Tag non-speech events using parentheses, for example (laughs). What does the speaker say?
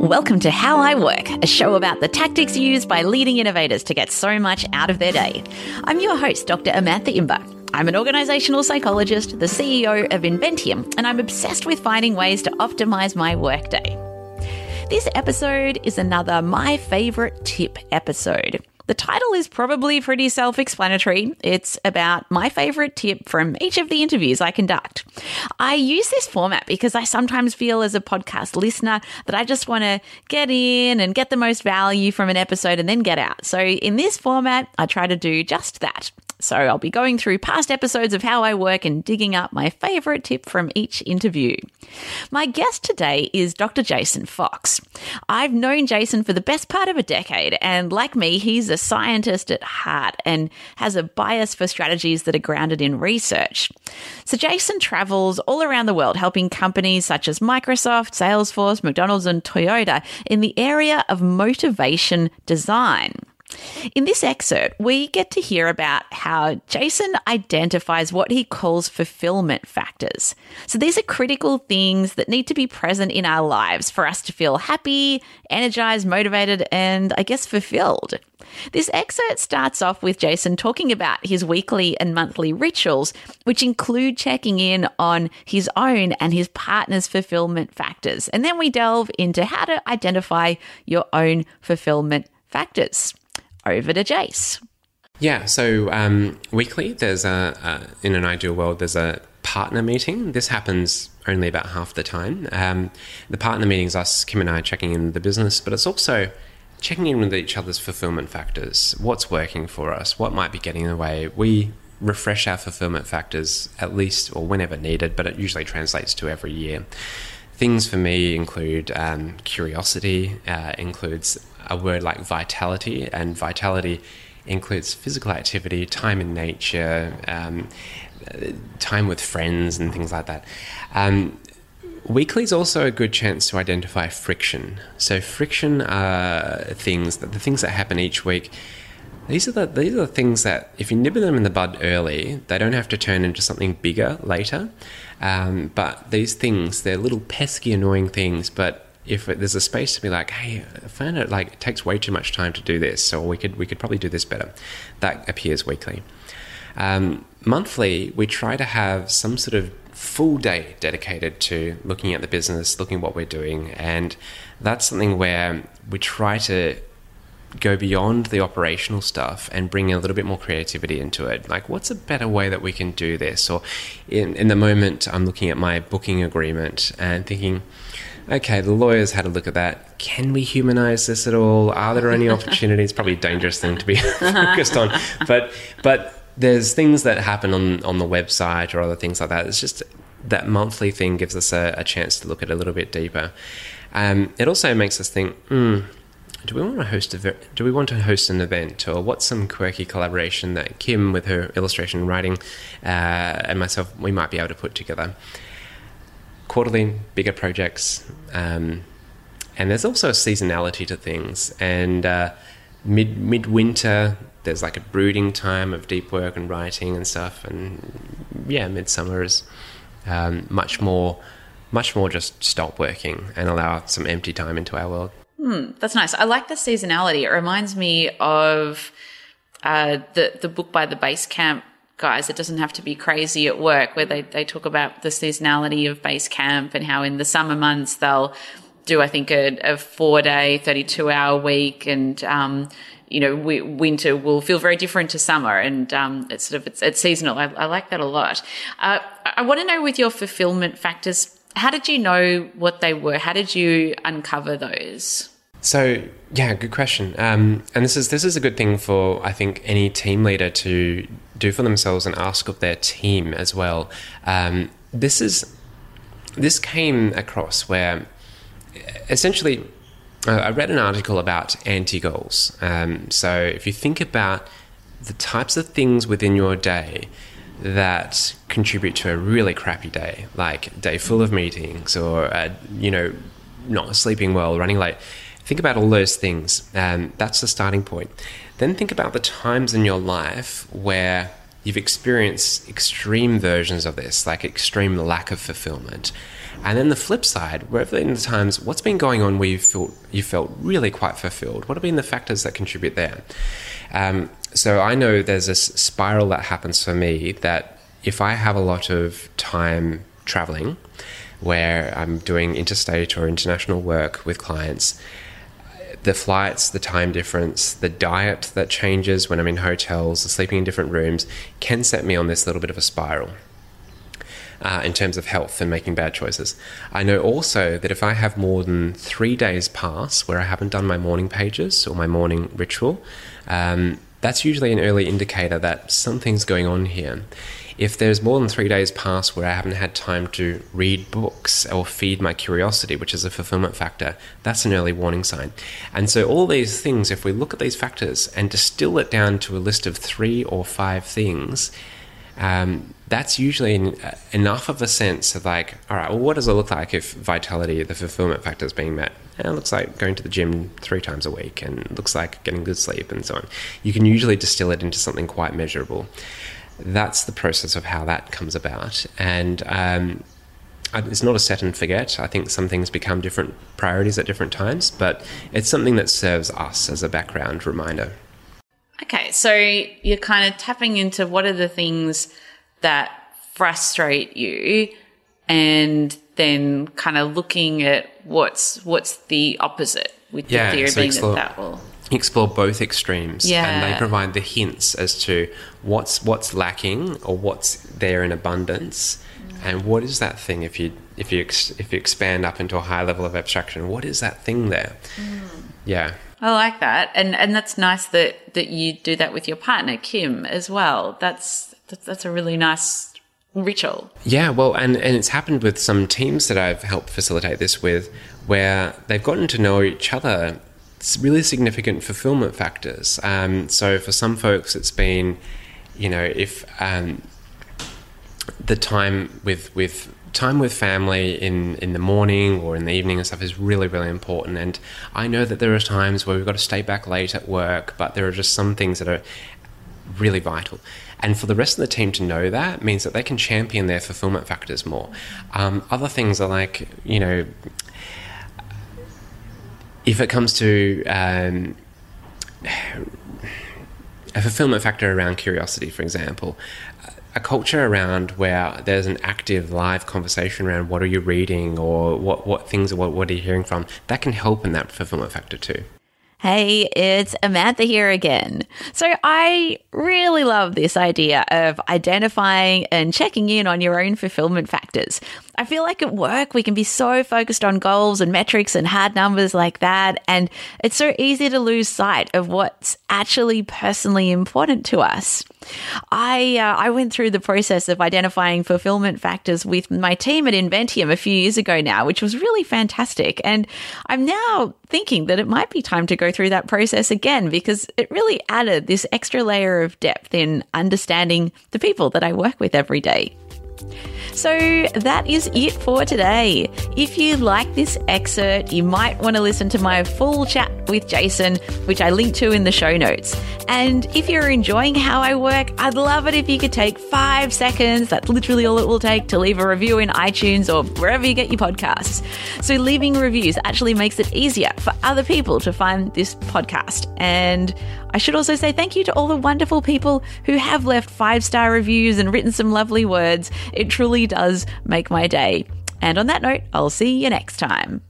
Welcome to How I Work, a show about the tactics used by leading innovators to get so much out of their day. I'm your host, Dr. Amantha Imber. I'm an organizational psychologist, the CEO of Inventium, and I'm obsessed with finding ways to optimize my workday. This episode is another My Favorite Tip episode. The title is probably pretty self explanatory. It's about my favorite tip from each of the interviews I conduct. I use this format because I sometimes feel as a podcast listener that I just want to get in and get the most value from an episode and then get out. So in this format, I try to do just that. So I'll be going through past episodes of how I work and digging up my favorite tip from each interview. My guest today is Dr. Jason Fox. I've known Jason for the best part of a decade, and like me, he's a scientist at heart and has a bias for strategies that are grounded in research. So Jason travels all around the world helping companies such as Microsoft, Salesforce, McDonald's, and Toyota in the area of motivation design. In this excerpt, we get to hear about how Jason identifies what he calls fulfillment factors. So these are critical things that need to be present in our lives for us to feel happy, energized, motivated, and I guess fulfilled. This excerpt starts off with Jason talking about his weekly and monthly rituals, which include checking in on his own and his partner's fulfillment factors. And then we delve into how to identify your own fulfillment factors over to Jace. Yeah, so um, weekly, there's a, a, in an ideal world, there's a partner meeting. This happens only about half the time. Um, the partner meetings, us, Kim and I, checking in the business, but it's also checking in with each other's fulfillment factors. What's working for us? What might be getting in the way? We refresh our fulfillment factors at least or whenever needed, but it usually translates to every year. Things for me include um, curiosity, uh, includes a word like vitality, and vitality includes physical activity, time in nature, um, time with friends, and things like that. Um, weekly is also a good chance to identify friction. So friction are things that the things that happen each week. These are the these are the things that if you nib them in the bud early, they don't have to turn into something bigger later. Um, but these things, they're little pesky, annoying things, but if there's a space to be like, hey, I found it like it takes way too much time to do this, so we could we could probably do this better. That appears weekly. Um, monthly, we try to have some sort of full day dedicated to looking at the business, looking at what we're doing, and that's something where we try to go beyond the operational stuff and bring a little bit more creativity into it. Like, what's a better way that we can do this? Or in, in the moment, I'm looking at my booking agreement and thinking, okay, the lawyers had a look at that. Can we humanize this at all? Are there any opportunities? Probably a dangerous thing to be (laughs) focused on, but but there's things that happen on on the website or other things like that. It's just that monthly thing gives us a, a chance to look at a little bit deeper. Um, it also makes us think. Hmm, do we want to host a do we want to host an event or what's some quirky collaboration that Kim with her illustration writing uh, and myself we might be able to put together? Quarterly bigger projects um, and there's also a seasonality to things and uh, mid midwinter there's like a brooding time of deep work and writing and stuff and yeah midsummer is um, much more much more just stop working and allow some empty time into our world Hmm, that's nice. I like the seasonality. It reminds me of uh, the the book by the Basecamp guys. It doesn't have to be crazy at work, where they they talk about the seasonality of Basecamp and how in the summer months they'll do I think a, a four day, thirty two hour week, and um, you know we, winter will feel very different to summer, and um, it's sort of it's, it's seasonal. I, I, like that a lot. Uh, I want to know with your fulfillment factors how did you know what they were? How did you uncover those? So yeah, good question. Um, and this is this is a good thing for I think any team leader to do for themselves and ask of their team as well. Um, this is this came across where essentially uh, I read an article about anti goals. Um, so if you think about the types of things within your day that contribute to a really crappy day, like a day full of meetings or, uh, you know, not sleeping well, running late. Think about all those things. Um, that's the starting point. Then think about the times in your life where you've experienced extreme versions of this, like extreme lack of fulfillment. And then the flip side, where in the times, what's been going on where you felt you felt really quite fulfilled? What have been the factors that contribute there? Um, so I know there's this spiral that happens for me that if I have a lot of time traveling, where I'm doing interstate or international work with clients, the flights, the time difference, the diet that changes when I'm in hotels, sleeping in different rooms can set me on this little bit of a spiral uh, in terms of health and making bad choices. I know also that if I have more than three days pass where I haven't done my morning pages or my morning ritual, um, that's usually an early indicator that something's going on here. If there's more than three days pass where I haven't had time to read books or feed my curiosity, which is a fulfillment factor, that's an early warning sign. And so, all these things, if we look at these factors and distill it down to a list of three or five things, um, that's usually uh, enough of a sense of like, all right, well, what does it look like if vitality, the fulfillment factor, is being met? And it looks like going to the gym three times a week, and it looks like getting good sleep, and so on. You can usually distill it into something quite measurable. That's the process of how that comes about, and um, it's not a set and forget. I think some things become different priorities at different times, but it's something that serves us as a background reminder. Okay, so you're kind of tapping into what are the things that frustrate you and then kind of looking at what's what's the opposite with yeah, the theory so being explore, that that will explore both extremes yeah. and they provide the hints as to what's what's lacking or what's there in abundance mm. and what is that thing if you if you if you expand up into a high level of abstraction what is that thing there mm. yeah I like that, and and that's nice that that you do that with your partner Kim as well. That's that's, that's a really nice ritual. Yeah, well, and and it's happened with some teams that I've helped facilitate this with, where they've gotten to know each other. It's really significant fulfillment factors. Um, so for some folks, it's been, you know, if um, the time with with time with family in, in the morning or in the evening and stuff is really, really important. And I know that there are times where we've got to stay back late at work, but there are just some things that are really vital. And for the rest of the team to know that means that they can champion their fulfillment factors more. Um, other things are like, you know, if it comes to um, a fulfillment factor around curiosity, for example, a culture around where there's an active live conversation around what are you reading or what, what things what, what are you hearing from that can help in that fulfillment factor too Hey, it's Amantha here again. So, I really love this idea of identifying and checking in on your own fulfillment factors. I feel like at work, we can be so focused on goals and metrics and hard numbers like that. And it's so easy to lose sight of what's actually personally important to us. I, uh, I went through the process of identifying fulfillment factors with my team at Inventium a few years ago now, which was really fantastic. And I'm now thinking that it might be time to go through that process again because it really added this extra layer of depth in understanding the people that I work with every day. So that is it for today. If you like this excerpt, you might want to listen to my full chat with Jason, which I link to in the show notes. And if you're enjoying how I work, I'd love it if you could take five seconds, that's literally all it will take, to leave a review in iTunes or wherever you get your podcasts. So leaving reviews actually makes it easier for other people to find this podcast. And I should also say thank you to all the wonderful people who have left five star reviews and written some lovely words. It truly does make my day. And on that note, I'll see you next time.